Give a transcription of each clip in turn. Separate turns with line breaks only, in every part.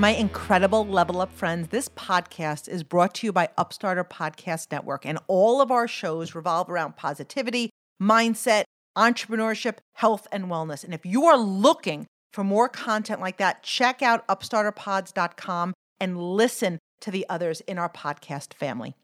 My incredible level up friends, this podcast is brought to you by Upstarter Podcast Network, and all of our shows revolve around positivity, mindset, entrepreneurship, health, and wellness. And if you are looking for more content like that, check out upstarterpods.com and listen to the others in our podcast family.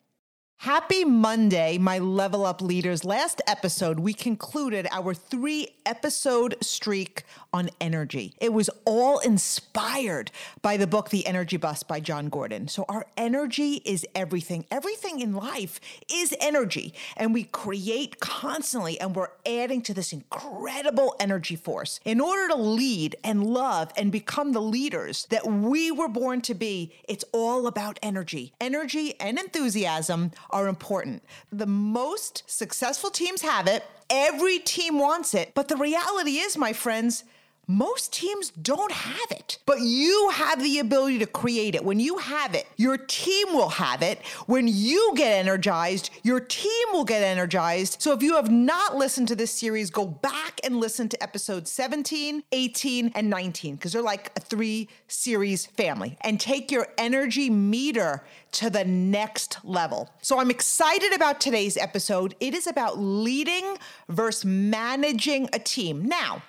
Happy Monday, my level up leaders. Last episode, we concluded our three episode streak on energy. It was all inspired by the book, The Energy Bus by Jon Gordon. So, our energy is everything. Everything in life is energy, and we create constantly, and we're adding to this incredible energy force. In order to lead and love and become the leaders that we were born to be, it's all about energy. Energy and enthusiasm are important. The most successful teams have it, every team wants it, but the reality is, my friends, most teams don't have it, but you have the ability to create it. When you have it, your team will have it. When you get energized, your team will get energized. So if you have not listened to this series, go back and listen to episodes 17, 18, and 19, because they're like a three series family, and take your energy meter to the next level. So I'm excited about today's episode. It is about leading versus managing a team. Now,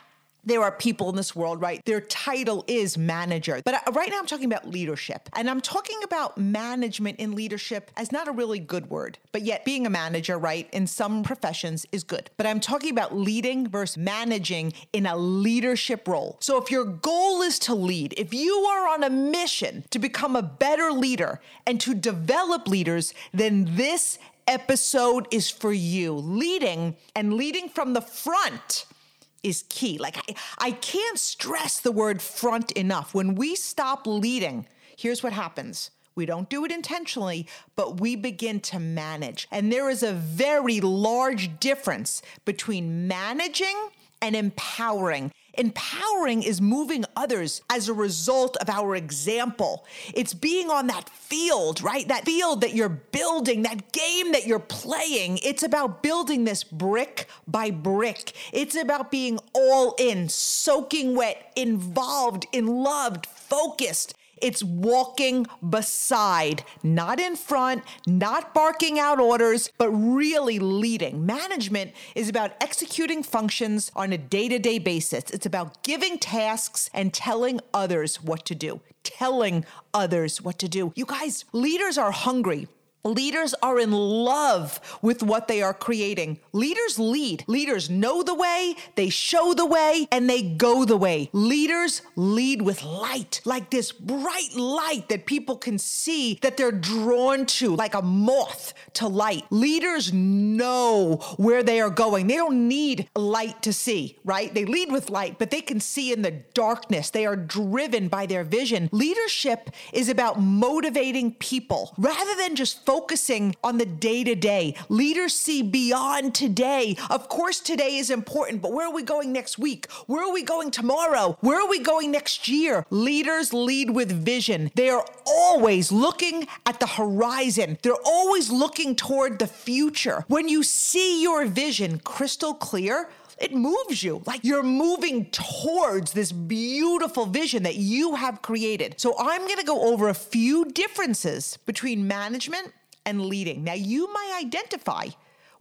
there are people in this world, right? Their title is manager. But uh, right now I'm talking about leadership. And I'm talking about management in leadership as not a really good word, but yet being a manager, right, in some professions is good. But I'm talking about leading versus managing in a leadership role. So if your goal is to lead, if you are on a mission to become a better leader and to develop leaders, then this episode is for you. Leading and leading from the front is key. Like, I, I can't stress the word front enough. When we stop leading, here's what happens. We don't do it intentionally, but we begin to manage. And there is a very large difference between managing and empowering. Empowering is moving others as a result of our example. It's being on that field, right? That field that you're building, that game that you're playing. It's about building this brick by brick. It's about being all in, soaking wet, involved, in loved, focused. It's walking beside, not in front, not barking out orders, but really leading. Management is about executing functions on a day to day basis. It's about giving tasks and telling others what to do. Telling others what to do. You guys, leaders are hungry Leaders are in love with what they are creating. Leaders lead. Leaders know the way, they show the way, and they go the way. Leaders lead with light, like this bright light that people can see that they're drawn to, like a moth to light. Leaders know where they are going. They don't need light to see, right? They lead with light, but they can see in the darkness. They are driven by their vision. Leadership is about motivating people rather than just focusing focusing on the day to day. Leaders see beyond today. Of course, today is important, but where are we going next week? Where are we going tomorrow? Where are we going next year? Leaders lead with vision. They are always looking at the horizon, they're always looking toward the future. When you see your vision crystal clear, it moves you. Like you're moving towards this beautiful vision that you have created. So I'm going to go over a few differences between management and leading. Now, you might identify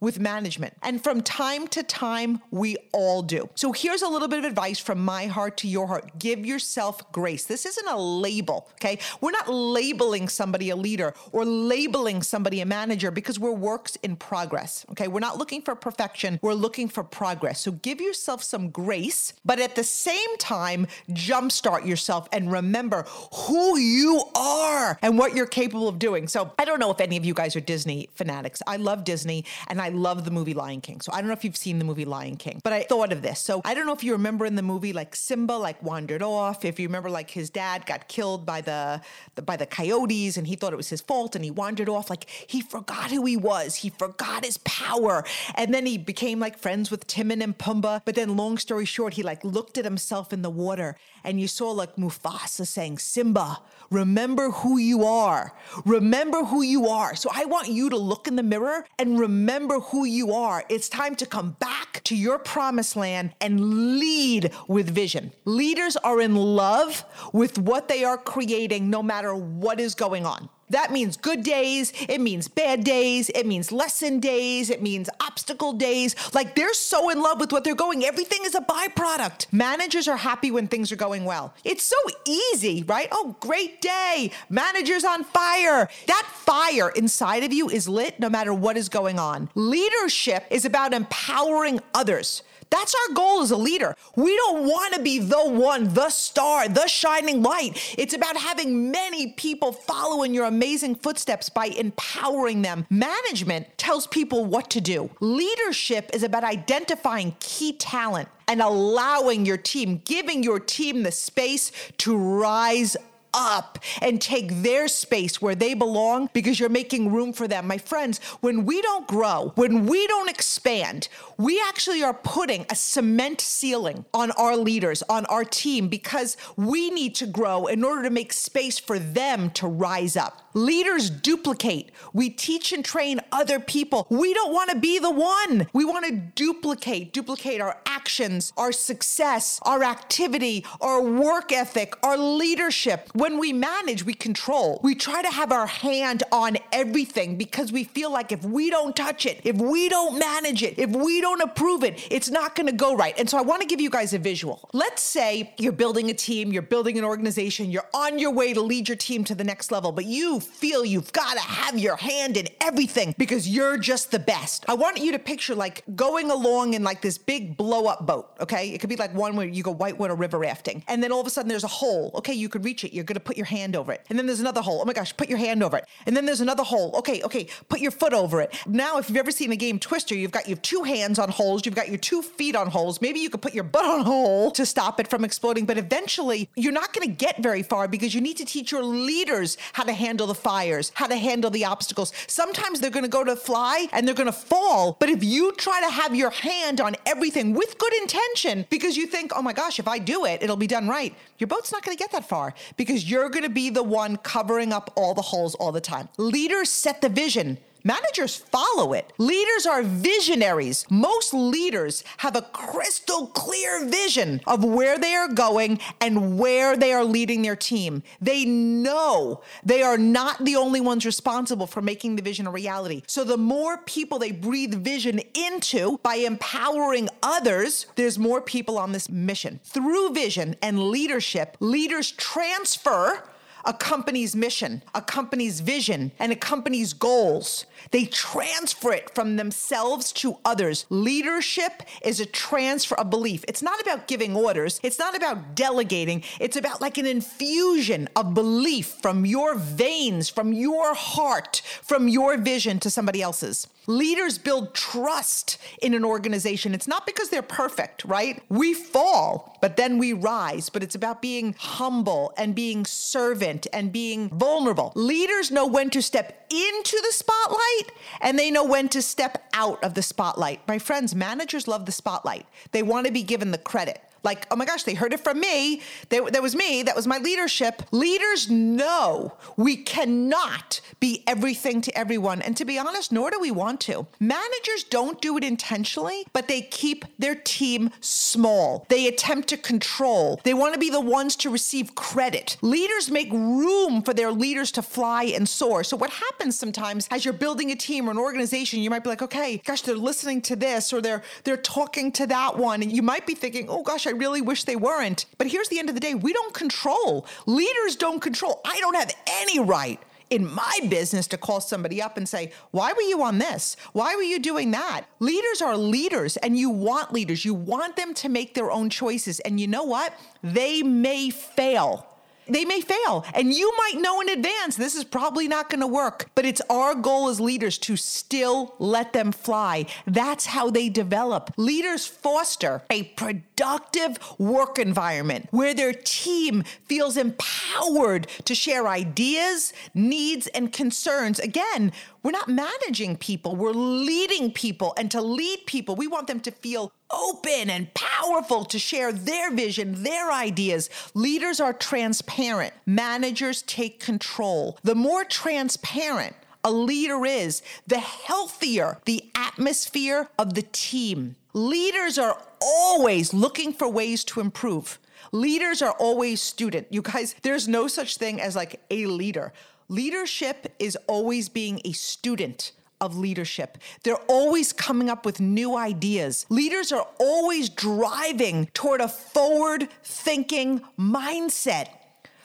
with management. And from time to time, we all do. So here's a little bit of advice from my heart to your heart give yourself grace. This isn't a label, okay? We're not labeling somebody a leader or labeling somebody a manager because we're works in progress, okay? We're not looking for perfection, we're looking for progress. So give yourself some grace, but at the same time, jumpstart yourself and remember who you are and what you're capable of doing. So I don't know if any of you guys are Disney fanatics. I love Disney and I I love the movie Lion King. So I don't know if you've seen the movie Lion King, but I thought of this. So I don't know if you remember in the movie like Simba like wandered off. If you remember like his dad got killed by the, the by the coyotes and he thought it was his fault and he wandered off. Like he forgot who he was. He forgot his power. And then he became like friends with Timon and Pumbaa. But then long story short, he like looked at himself in the water and you saw like Mufasa saying, Simba, remember who you are. Remember who you are. So I want you to look in the mirror and remember who you are. It's time to come back to your promised land and lead with vision. Leaders are in love with what they are creating no matter what is going on. That means good days, it means bad days, it means lesson days, it means obstacle days. Like they're so in love with what they're going, everything is a byproduct. Managers are happy when things are going well. It's so easy, right? Oh, great day. Managers on fire. That fire inside of you is lit no matter what is going on. Leadership is about empowering others. That's our goal as a leader. We don't want to be the one, the star, the shining light. It's about having many people follow in your amazing footsteps by empowering them. Management tells people what to do. Leadership is about identifying key talent and allowing your team, giving your team the space to rise up and take their space where they belong because you're making room for them. My friends, when we don't grow, when we don't expand, we actually are putting a cement ceiling on our leaders, on our team, because we need to grow in order to make space for them to rise up. Leaders duplicate. We teach and train other people. We don't want to be the one. We want to duplicate, duplicate our actions, our success, our activity, our work ethic, our leadership. When we manage, we control. We try to have our hand on everything because we feel like if we don't touch it, if we don't manage it, if we don't approve it, it's not going to go right. And so I want to give you guys a visual. Let's say you're building a team, you're building an organization, you're on your way to lead your team to the next level, but you feel you've got to have your hand in everything because you're just the best. I want you to picture like going along in like this big blow up boat, okay? It could be like one where you go whitewater river rafting and then all of a sudden there's a hole. Okay, you could reach it. You're going to put your hand over it. And then there's another hole. Oh my gosh, put your hand over it. And then there's another hole. Okay, okay, put your foot over it. Now, if you've ever seen the game Twister, you've got your two hands on holes, you've got your two feet on holes. Maybe you could put your butt on a hole to stop it from exploding, but eventually you're not going to get very far because you need to teach your leaders how to handle the fires, how to handle the obstacles. Sometimes they're going to go to fly and they're going to fall, but if you try to have your hand on everything with good intention because you think, oh my gosh, if I do it, it'll be done right, your boat's not going to get that far because you're going to be the one covering up all the holes all the time. Leaders set the vision. Managers follow it. Leaders are visionaries. Most leaders have a crystal clear vision of where they are going and where they are leading their team. They know they are not the only ones responsible for making the vision a reality. So the more people they breathe vision into by empowering others, there's more people on this mission. Through vision and leadership, leaders transfer a company's mission, a company's vision, and a company's goals. They transfer it from themselves to others. Leadership is a transfer of belief. It's not about giving orders, it's not about delegating. It's about like an infusion of belief from your veins, from your heart, from your vision to somebody else's. Leaders build trust in an organization. It's not because they're perfect, right? We fall, but then we rise. But it's about being humble and being servant and being vulnerable. Leaders know when to step into the spotlight and they know when to step out of the spotlight. My friends, managers love the spotlight, they want to be given the credit. Like, oh my gosh, they heard it from me. They, that was me. That was my leadership. Leaders know we cannot be everything to everyone. And to be honest, nor do we want to. Managers don't do it intentionally, but they keep their team small. They attempt to control. They want to be the ones to receive credit. Leaders make room for their leaders to fly and soar. So, what happens sometimes as you're building a team or an organization, you might be like, okay, gosh, they're listening to this or they're they're talking to that one. And you might be thinking, oh gosh, I really wish they weren't. But here's the end of the day we don't control. Leaders don't control. I don't have any right in my business to call somebody up and say, Why were you on this? Why were you doing that? Leaders are leaders, and you want leaders. You want them to make their own choices. And you know what? They may fail. They may fail, and you might know in advance this is probably not going to work. But it's our goal as leaders to still let them fly. That's how they develop. Leaders foster a productive work environment where their team feels empowered to share ideas, needs, and concerns. Again, we're not managing people, we're leading people. And to lead people, we want them to feel open and powerful to share their vision, their ideas. Leaders are transparent, managers take control. The more transparent, a leader is, the healthier the atmosphere of the team. Leaders are always looking for ways to improve. Leaders are always student. You guys, there's no such thing as like a leader. Leadership is always being a student of leadership. They're always coming up with new ideas. Leaders are always driving toward a forward thinking mindset.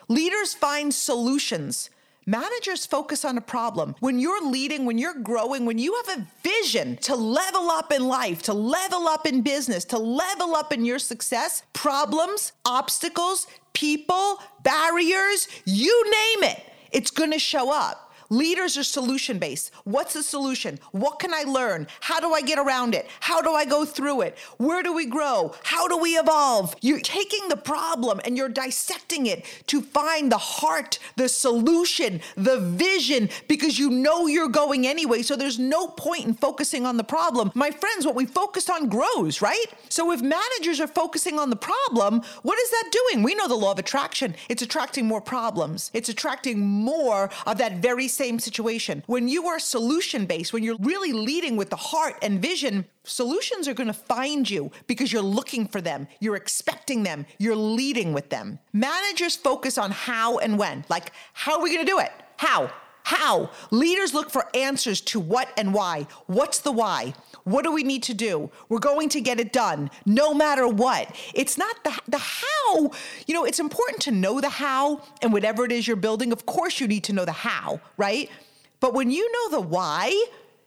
Leaders find solutions. Managers focus on a problem. When you're leading, when you're growing, when you have a vision to level up in life, to level up in business, to level up in your success, problems, obstacles, people, barriers, you name it it's going to show up. Leaders are solution based. What's the solution? What can I learn? How do I get around it? How do I go through it? Where do we grow? How do we evolve? You're taking the problem and you're dissecting it to find the heart, the solution, the vision, because you know you're going anyway. So there's no point in focusing on the problem. My friends, what we focused on grows, right? So if managers are focusing on the problem, what is that doing? We know the law of attraction. It's attracting more problems. It's attracting more of that very same situation. When you are solution based, when you're really leading with the heart and vision, solutions are going to find you because you're looking for them, you're expecting them, you're leading with them. Managers focus on how and when. Like, how are we going to do it? How? How? Leaders look for answers to what and why. What's the why? What do we need to do? We're going to get it done no matter what. It's not the, the how. You know, it's important to know the how and whatever it is you're building. Of course, you need to know the how, right? But when you know the why,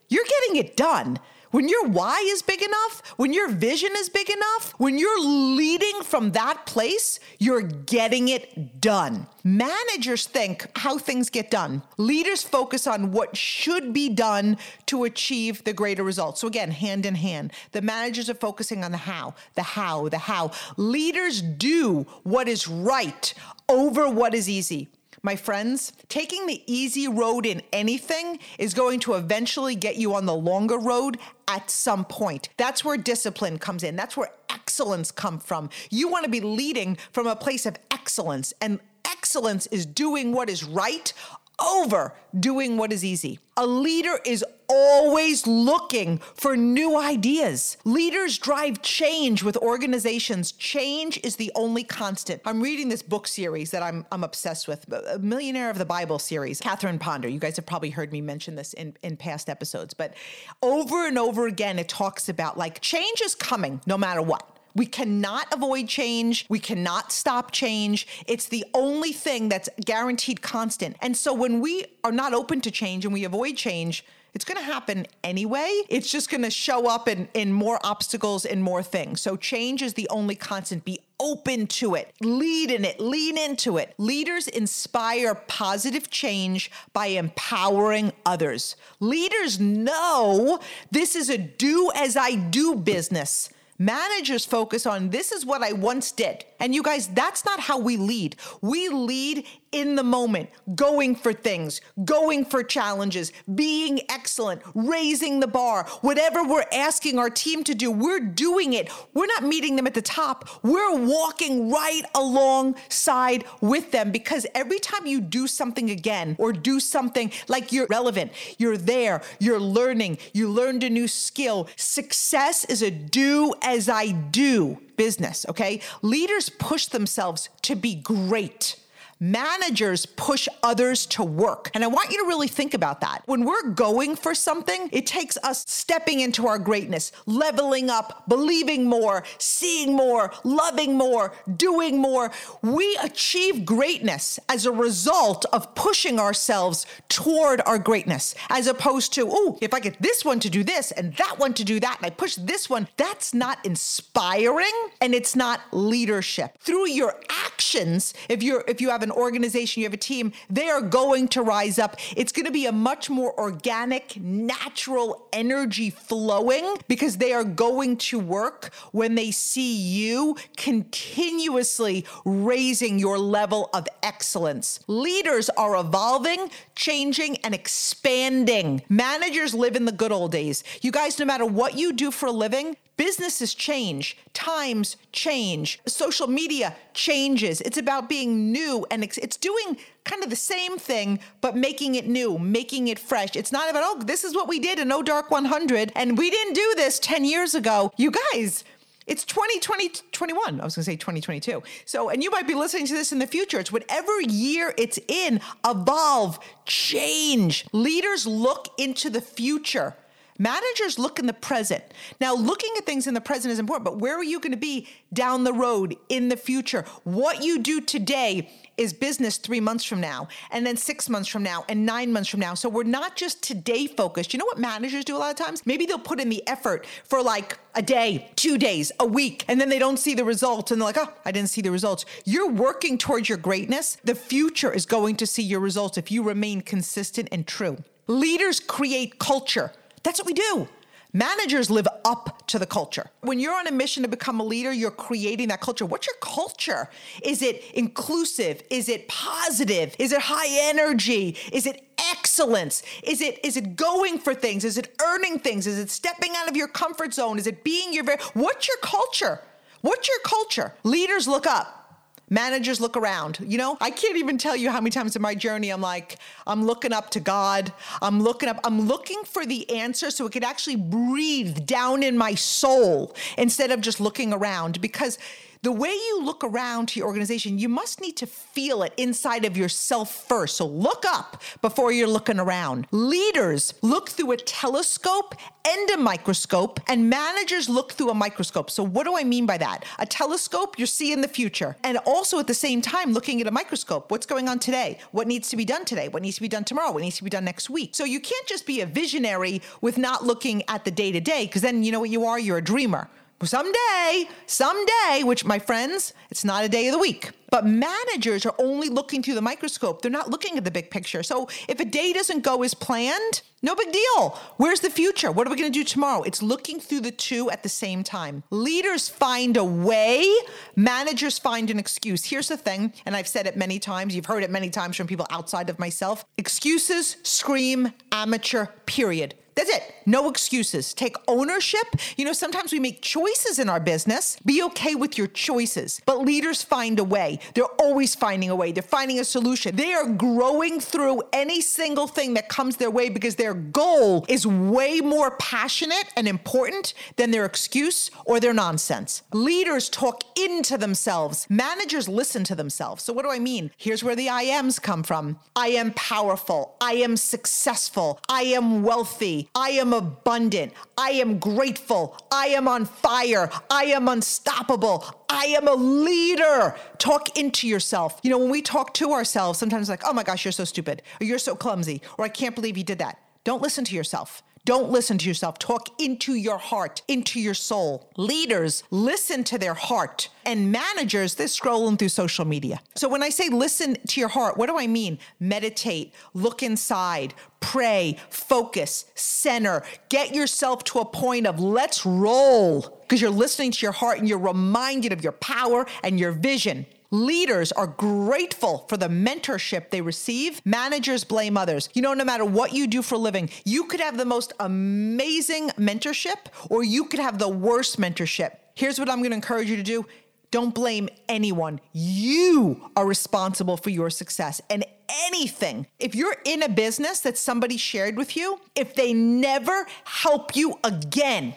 you're getting it done. When your why is big enough, when your vision is big enough, when you're leading from that place, you're getting it done. Managers think how things get done. Leaders focus on what should be done to achieve the greater results. So, again, hand in hand, the managers are focusing on the how, the how, the how. Leaders do what is right over what is easy. My friends, taking the easy road in anything is going to eventually get you on the longer road at some point. That's where discipline comes in. That's where excellence comes from. You want to be leading from a place of excellence, and excellence is doing what is right over doing what is easy. A leader is always looking for new ideas. Leaders drive change with organizations. Change is the only constant. I'm reading this book series that I'm, I'm obsessed with, a Millionaire of the Bible series, Catherine Ponder. You guys have probably heard me mention this in, in past episodes, but over and over again, it talks about like change is coming no matter what. We cannot avoid change. We cannot stop change. It's the only thing that's guaranteed constant. And so when we are not open to change and we avoid change, it's going to happen anyway. It's just going to show up in, in more obstacles and more things. So change is the only constant. Be open to it, lead in it, lean into it. Leaders inspire positive change by empowering others. Leaders know this is a do as I do business. Managers focus on this is what I once did. And you guys, that's not how we lead. We lead in the moment, going for things, going for challenges, being excellent, raising the bar. Whatever we're asking our team to do, we're doing it. We're not meeting them at the top. We're walking right alongside with them because every time you do something again or do something like you're relevant, you're there, you're learning, you learned a new skill. Success is a do as I do business, okay? Leaders push themselves to be great. Managers push others to work. And I want you to really think about that. When we're going for something, it takes us stepping into our greatness, leveling up, believing more, seeing more, loving more, doing more. We achieve greatness as a result of pushing ourselves toward our greatness, as opposed to, oh, if I get this one to do this and that one to do that, and I push this one, that's not inspiring and it's not leadership. Through your actions, if you're if you have an organization, you have a team, they are going to rise up. It's going to be a much more organic, natural energy flowing because they are going to work when they see you continuously raising your level of excellence. Leaders are evolving, changing, and expanding. Managers live in the good old days. You guys, no matter what you do for a living, Businesses change, times change, social media changes. It's about being new and it's doing kind of the same thing, but making it new, making it fresh. It's not about, oh, this is what we did in No Dark 100, and we didn't do this 10 years ago. You guys, it's 2020, 21. I was going to say 2022. So, and you might be listening to this in the future. It's whatever year it's in, evolve, change. Leaders look into the future. Managers look in the present. Now, looking at things in the present is important, but where are you going to be down the road in the future? What you do today is business three months from now, and then six months from now, and nine months from now. So we're not just today focused. You know what managers do a lot of times? Maybe they'll put in the effort for like a day, two days, a week, and then they don't see the results, and they're like, oh, I didn't see the results. You're working towards your greatness. The future is going to see your results if you remain consistent and true. Leaders create culture. That's what we do. Managers live up to the culture. When you're on a mission to become a leader, you're creating that culture. What's your culture? Is it inclusive? Is it positive? Is it high energy? Is it excellence? Is it is it going for things? Is it earning things? Is it stepping out of your comfort zone? Is it being your very What's your culture? What's your culture? Leaders look up. Managers look around. You know, I can't even tell you how many times in my journey I'm like, I'm looking up to God. I'm looking up, I'm looking for the answer so it could actually breathe down in my soul instead of just looking around because the way you look around to your organization, you must need to feel it inside of yourself first. So look up before you're looking around. Leaders look through a telescope and a microscope, and managers look through a microscope. So, what do I mean by that? A telescope, you're seeing the future, and also at the same time, looking at a microscope. What's going on today? What needs to be done today? What needs to be done tomorrow? What needs to be done next week? So, you can't just be a visionary with not looking at the day to day, because then you know what you are? You're a dreamer someday, someday, which my friends, it's not a day of the week. But managers are only looking through the microscope. They're not looking at the big picture. So if a day doesn't go as planned, no big deal. Where's the future? What are we going to do tomorrow? It's looking through the two at the same time. Leaders find a way, managers find an excuse. Here's the thing, and I've said it many times, you've heard it many times from people outside of myself excuses scream amateur, period. That's it. No excuses. Take ownership. You know, sometimes we make choices in our business. Be okay with your choices. But leaders find a way. They're always finding a way. They're finding a solution. They are growing through any single thing that comes their way because their goal is way more passionate and important than their excuse or their nonsense. Leaders talk into themselves. Managers listen to themselves. So, what do I mean? Here's where the I ams come from I am powerful. I am successful. I am wealthy. I am abundant. I am grateful. I am on fire. I am unstoppable. I am a leader. Talk into yourself. You know, when we talk to ourselves, sometimes like, oh my gosh, you're so stupid, or you're so clumsy, or I can't believe you did that. Don't listen to yourself. Don't listen to yourself. Talk into your heart, into your soul. Leaders listen to their heart, and managers, they're scrolling through social media. So when I say listen to your heart, what do I mean? Meditate, look inside, pray, focus, center, get yourself to a point of let's roll because you're listening to your heart and you're reminded of your power and your vision. Leaders are grateful for the mentorship they receive. Managers blame others. You know, no matter what you do for a living, you could have the most amazing mentorship or you could have the worst mentorship. Here's what I'm going to encourage you to do. Don't blame anyone. You are responsible for your success and anything. If you're in a business that somebody shared with you, if they never help you again,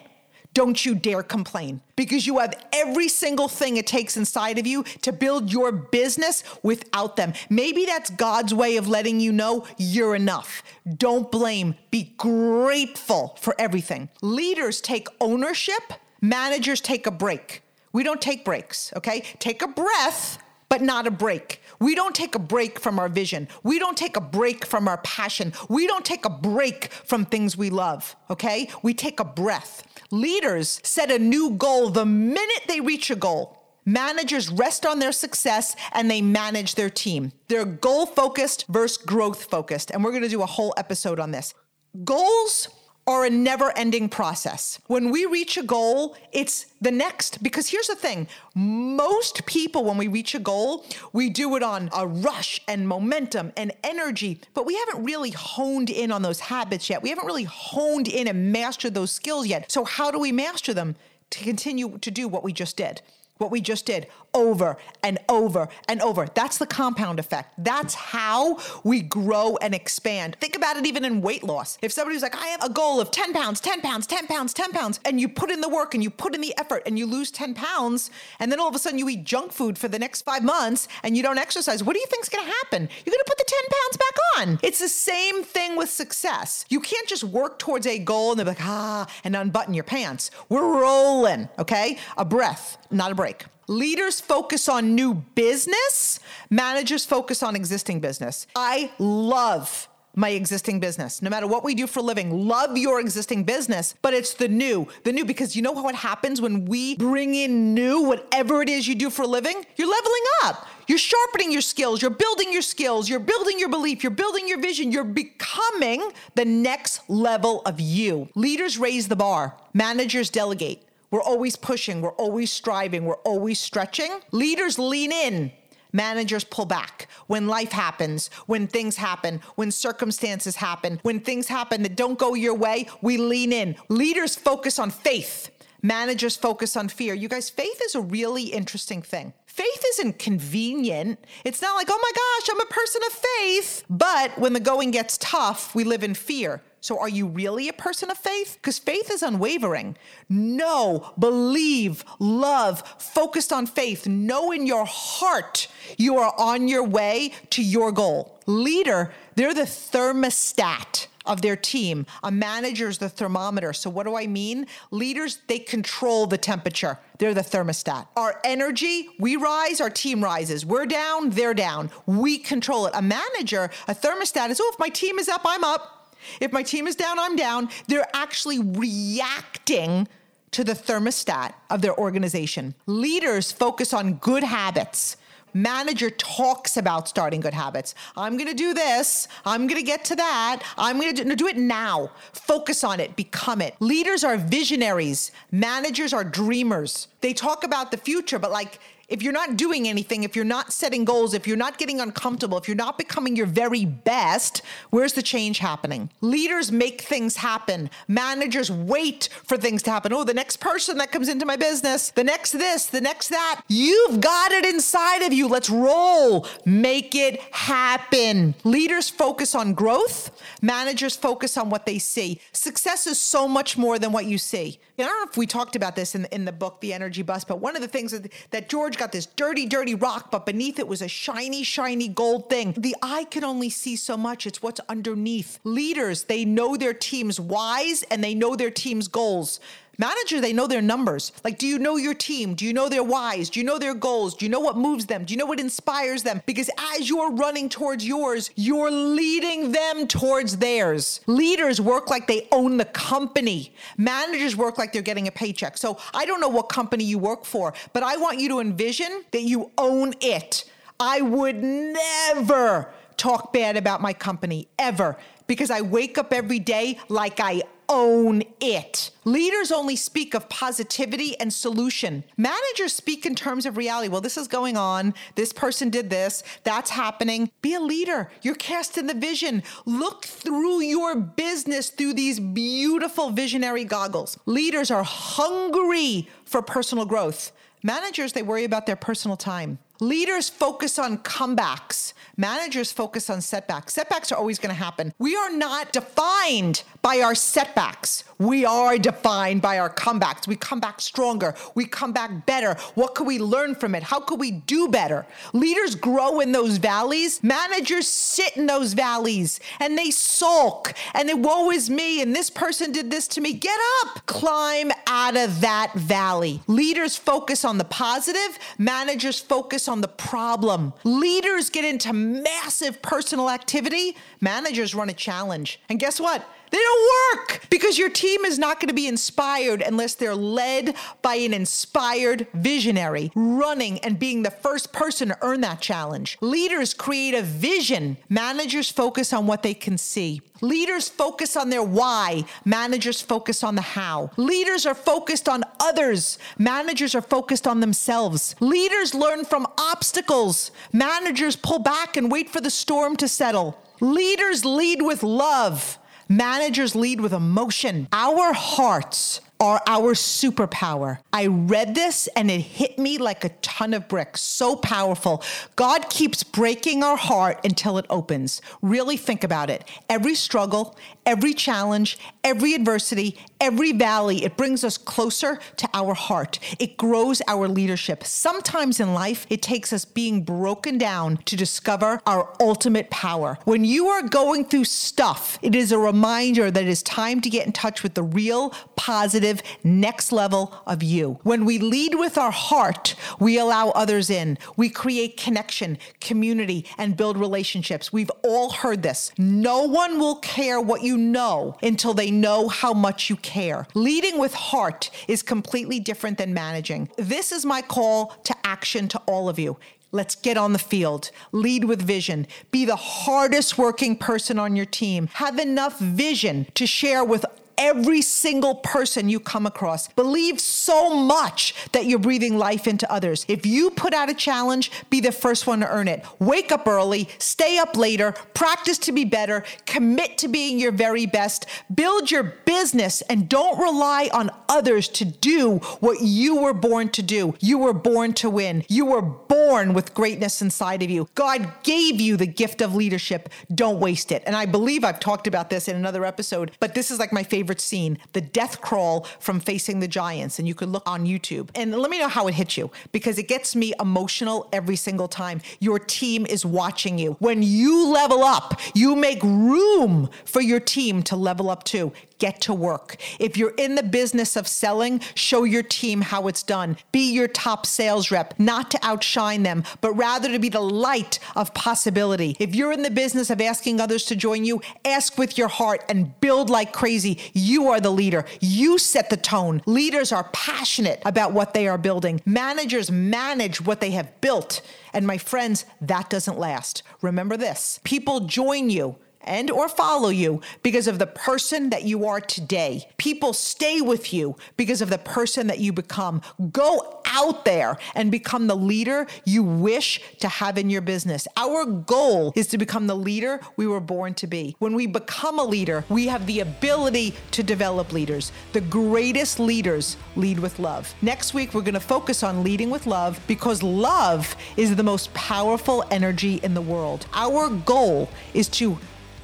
don't you dare complain because you have every single thing it takes inside of you to build your business without them. Maybe that's God's way of letting you know you're enough. Don't blame, be grateful for everything. Leaders take ownership, managers take a break. We don't take breaks, okay? Take a breath but not a break. We don't take a break from our vision. We don't take a break from our passion. We don't take a break from things we love, okay? We take a breath. Leaders set a new goal the minute they reach a goal. Managers rest on their success and they manage their team. They're goal focused versus growth focused. And we're going to do a whole episode on this. Goals are a never ending process. When we reach a goal, it's the next. Because here's the thing most people, when we reach a goal, we do it on a rush and momentum and energy, but we haven't really honed in on those habits yet. We haven't really honed in and mastered those skills yet. So, how do we master them? To continue to do what we just did what we just did over and over and over. That's the compound effect. That's how we grow and expand. Think about it even in weight loss. If somebody's like, I have a goal of 10 pounds, 10 pounds, 10 pounds, 10 pounds, and you put in the work and you put in the effort and you lose 10 pounds, and then all of a sudden you eat junk food for the next five months and you don't exercise, what do you think's gonna happen? You're gonna put the 10 pounds back on. It's the same thing with success. You can't just work towards a goal and they're like, ah, and unbutton your pants. We're rolling, okay? A breath, not a break. Leaders focus on new business, managers focus on existing business. I love my existing business. No matter what we do for living, love your existing business, but it's the new, the new, because you know how it happens when we bring in new, whatever it is you do for living? You're leveling up. You're sharpening your skills. You're building your skills. You're building your belief. You're building your vision. You're becoming the next level of you. Leaders raise the bar, managers delegate. We're always pushing, we're always striving, we're always stretching. Leaders lean in, managers pull back. When life happens, when things happen, when circumstances happen, when things happen that don't go your way, we lean in. Leaders focus on faith. Managers focus on fear. You guys, faith is a really interesting thing. Faith isn't convenient. It's not like, oh my gosh, I'm a person of faith. But when the going gets tough, we live in fear. So are you really a person of faith? Because faith is unwavering. Know, believe, love, focused on faith. Know in your heart you are on your way to your goal. Leader, they're the thermostat of their team. A manager is the thermometer. So, what do I mean? Leaders, they control the temperature. They're the thermostat. Our energy, we rise, our team rises. We're down, they're down. We control it. A manager, a thermostat is, oh, if my team is up, I'm up. If my team is down, I'm down. They're actually reacting to the thermostat of their organization. Leaders focus on good habits. Manager talks about starting good habits. I'm going to do this. I'm going to get to that. I'm going to do, do it now. Focus on it. Become it. Leaders are visionaries. Managers are dreamers. They talk about the future, but like if you're not doing anything, if you're not setting goals, if you're not getting uncomfortable, if you're not becoming your very best, where's the change happening? Leaders make things happen. Managers wait for things to happen. Oh, the next person that comes into my business, the next this, the next that. You've got it inside of you. Let's roll. Make it happen. Leaders focus on growth. Managers focus on what they see. Success is so much more than what you see. I don't know if we talked about this in in the book, The Energy Bus, but one of the things that, that George got this dirty, dirty rock, but beneath it was a shiny, shiny gold thing. The eye can only see so much. It's what's underneath. Leaders, they know their team's whys and they know their team's goals. Manager, they know their numbers. Like, do you know your team? Do you know their whys? Do you know their goals? Do you know what moves them? Do you know what inspires them? Because as you're running towards yours, you're leading them towards theirs. Leaders work like they own the company. Managers work like they're getting a paycheck. So I don't know what company you work for, but I want you to envision that you own it. I would never talk bad about my company ever because I wake up every day like I own it. Leaders only speak of positivity and solution. Managers speak in terms of reality. Well, this is going on. This person did this. That's happening. Be a leader. You're casting the vision. Look through your business through these beautiful visionary goggles. Leaders are hungry for personal growth. Managers, they worry about their personal time. Leaders focus on comebacks. Managers focus on setbacks. Setbacks are always going to happen. We are not defined by our setbacks. We are defined by our comebacks. We come back stronger. We come back better. What could we learn from it? How could we do better? Leaders grow in those valleys. Managers sit in those valleys and they sulk and it woe is me and this person did this to me. Get up. Climb out of that valley. Leaders focus on the positive. Managers focus on the problem. Leaders get into massive personal activity. Managers run a challenge. And guess what? They don't work because your team is not going to be inspired unless they're led by an inspired visionary, running and being the first person to earn that challenge. Leaders create a vision, managers focus on what they can see. Leaders focus on their why, managers focus on the how. Leaders are focused on others, managers are focused on themselves. Leaders learn from obstacles, managers pull back and wait for the storm to settle. Leaders lead with love. Managers lead with emotion. Our hearts are our superpower. I read this and it hit me like a ton of bricks. So powerful. God keeps breaking our heart until it opens. Really think about it. Every struggle, every challenge, every adversity, every valley, it brings us closer to our heart. It grows our leadership. Sometimes in life, it takes us being broken down to discover our ultimate power. When you are going through stuff, it is a reminder that it is time to get in touch with the real positive next level of you. When we lead with our heart, we allow others in. We create connection, community, and build relationships. We've all heard this. No one will care what you know until they know how much you care. Leading with heart is completely different than managing. This is my call to action to all of you. Let's get on the field. Lead with vision. Be the hardest working person on your team. Have enough vision to share with every single person you come across. Believe so much that you're breathing life into others. If you put out a challenge, be the first one to earn it. Wake up early, stay up later, practice to be better, commit to being your very best, build your business, and don't rely on others to do what you were born to do. You were born to win. You were born with greatness inside of you. God gave you the gift of leadership. Don't waste it. And I believe I've talked about this in another episode, but this is like my favorite favorite scene, the death crawl from Facing the Giants. And you could look on YouTube. And let me know how it hits you because it gets me emotional every single time. Your team is watching you. When you level up, you make room for your team to level up too get to work. If you're in the business of selling, show your team how it's done. Be your top sales rep, not to outshine them, but rather to be the light of possibility. If you're in the business of asking others to join you, ask with your heart and build like crazy. You are the leader. You set the tone. Leaders are passionate about what they are building. Managers manage what they have built. And my friends, that doesn't last. Remember this people join you and or follow you because of the person that you are today. People stay with you because of the person that you become. Go out there and become the leader you wish to have in your business. Our goal is to become the leader we were born to be. When we become a leader, we have the ability to develop leaders. The greatest leaders lead with love. Next week, we're going to focus on leading with love because love is the most powerful energy in the world. Our goal is to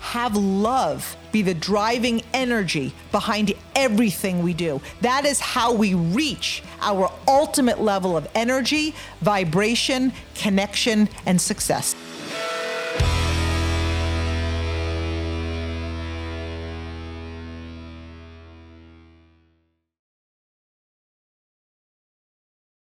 have love be the driving energy behind everything we do. That is how we reach our ultimate level of energy, vibration, connection, and success.